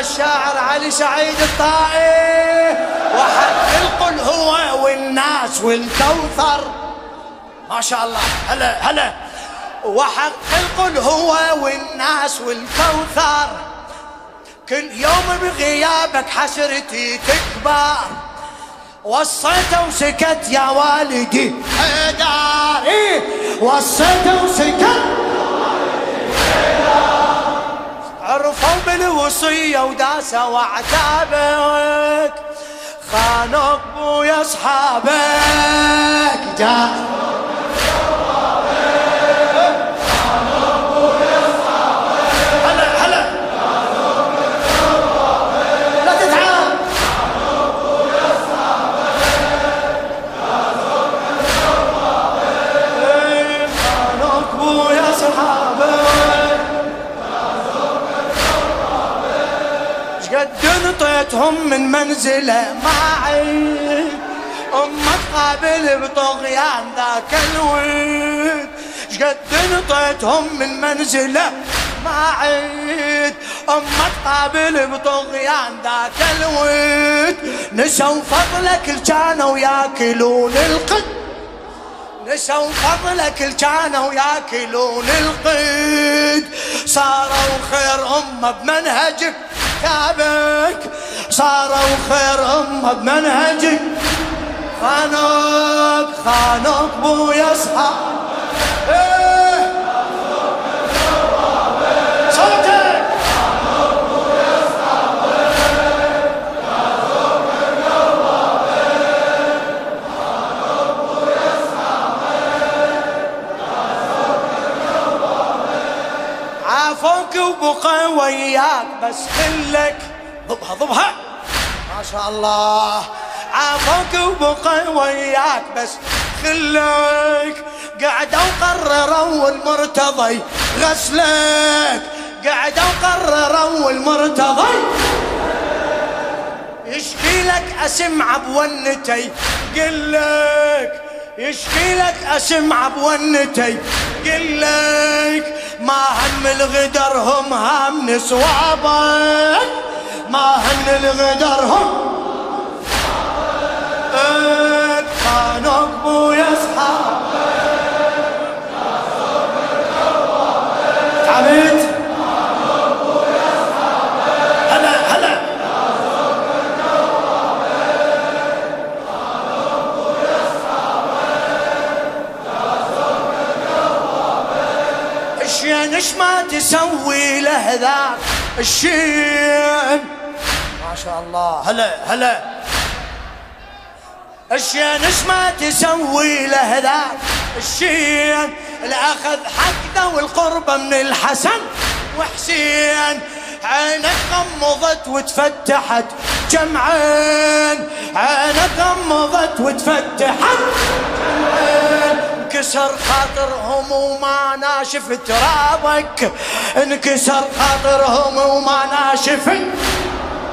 الشاعر علي سعيد الطائي وحق القل هو والناس والكوثر ما شاء الله. هلا هلا. وحق القل هو والناس والكوثر. كل يوم بغيابك حسرتي تكبر. وصيته وسكت يا والدي حيداري وصيته وسكت. عرفوا بالوصية وداسة وعتابك. خانوا ابويا أصحابك. جا نطيتهم من منزله ما عيد. أمك قابل بطغيان ذاك الود. شقد نطيتهم من منزله ما عيد. أمك قابل بطغيان ذاك الود. نسوا فضلك كانوا ياكلون القد. نسوا فضلك كانوا ياكلون القيد صاروا خير أمة بمنهجك كتابك صاروا خير أمة بمنهجك خانوك خانوك بو يصحى إيه. صوتك عافوك وبقى وياك بس خلك ضبها ضبها. شاء الله. عافوك وبقى وياك بس خلك قعدوا قرروا المرتضي غسلك. قعدوا قرروا المرتضي يشكي لك اسمع بونتي قل لك يشكي لك اسمع بونتي قل لك ما هم الغدر هم هم نسوابك. ما هم. الغدر هم كانوا ابويا اصحاب هلا هلا. الشين إيش ما تسوي له ذاك الشين ما شاء الله. هلا هلا. الشين إيش ما تسوي له ذاك الشين الأخذ حقه والقربة من الحسن. وحسين عينك غمضت وتفتحت جمعين عينك غمضت وتفتحت جمعين انكسر خاطرهم وما ناشف ترابك. انكسر خاطرهم وما ناشف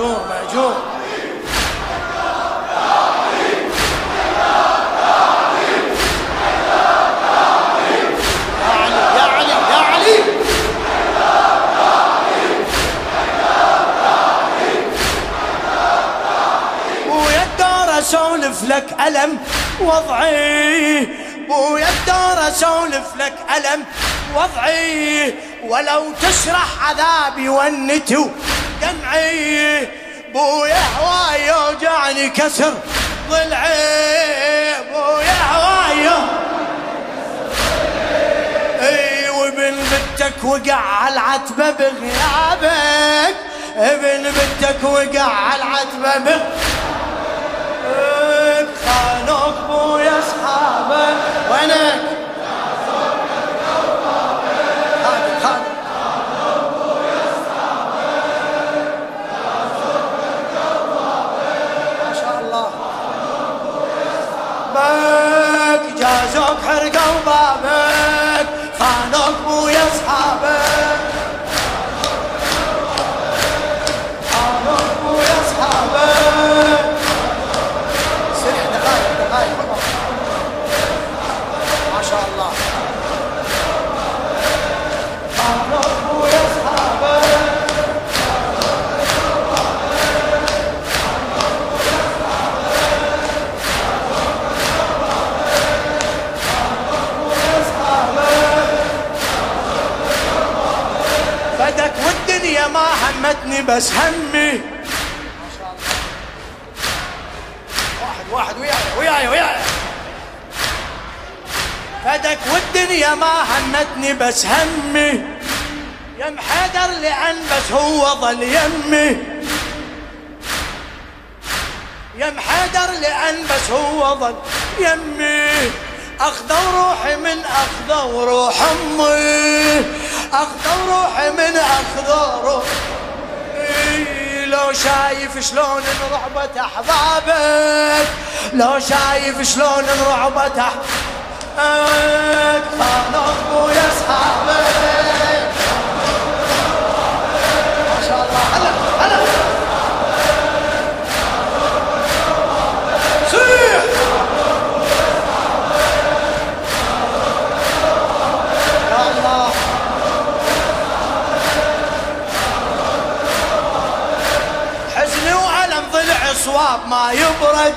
ماجور ماجور أسولف لك ألم وضعي. ويا الدار أسولف لك ألم وضعي. ولو تشرح عذابي ونتي ودمعي بويا هواي يوجعني كسر. ضلعي بويا هواي. إي وبن بنتك وقع على العتبة بغيابك. ابن بنتك وقع على العتبة بغيابك. خانوك بويا أصحابك. وينك؟ بس همي. واحد واحد وياي وياي فدك والدنيا ما همتني بس همي. يم حيدر لأن بس هو ظل يمي. يم حيدر لأن بس هو ظل يمي. أخذوا روحي من أخذوا روح أمي. أخذوا روحي من أخذوا روحي لو شايف شلون انرعبت أحبابك لو شايف شلون انرعبت أحبابك. خانوا ابويا أصحابك. ما يبرد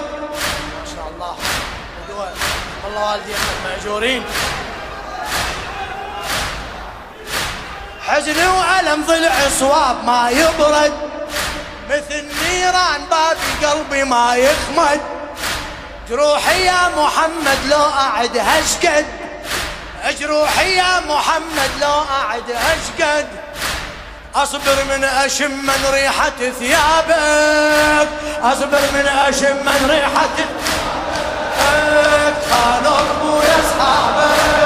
ما شاء الله. والله والدي مأجورين. حزن وألم ضلع صواب ما يبرد مثل نيران باب قلبي ما يخمد. جروحي يا محمد لو أعد هشقد. جروحي يا محمد لو أعد هشقد. أصبر من أشم من ريحة ثيابك. أصبر من أشم من ريحة ثيابك. خانوا ابويا أصحابك.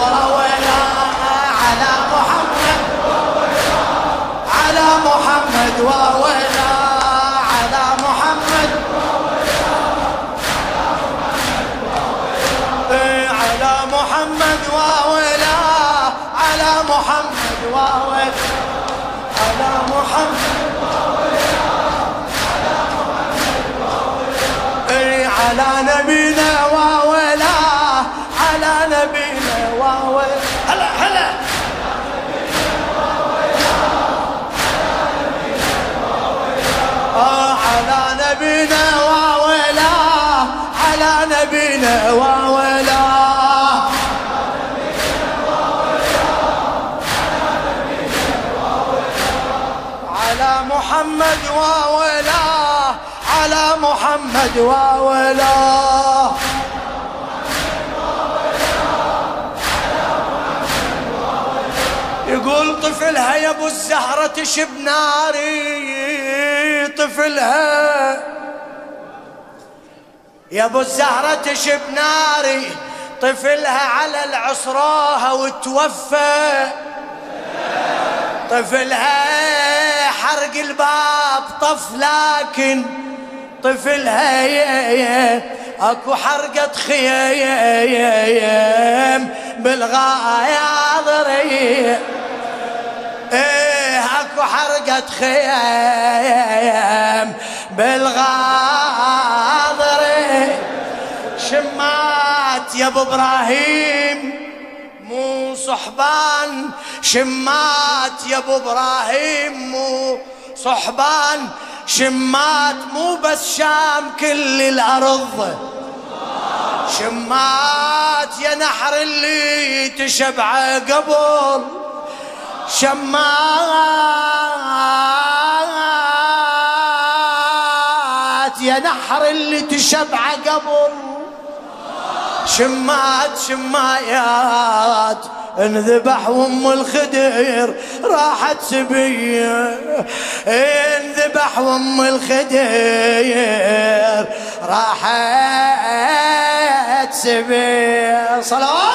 محمد وولاه نبينا وولا. محمد وولاه على محمد وولاه يقول طفلها يا أبو الزهرة تشب ناري طفلها يا ابو الزهرة تشب ناري طفلها على العصراها وتوفى. طفلها حرق الباب طف لكن طفلها يا اكو حرقة خيام بالغاية ضري إيه اكو حرقة خيام بالغاضري شمات يا أبو إبراهيم مو صحبان. شمات يا أبو إبراهيم مو صحبان. شمات مو بس شام كل الأرض. شمات يا نحر اللي تشبع قبل شمات يا نحر اللي تشبع قبل شمات شمايات انذبح وام الخدير راحت سبيه انذبح وام الخدير راحت سبيه صلوات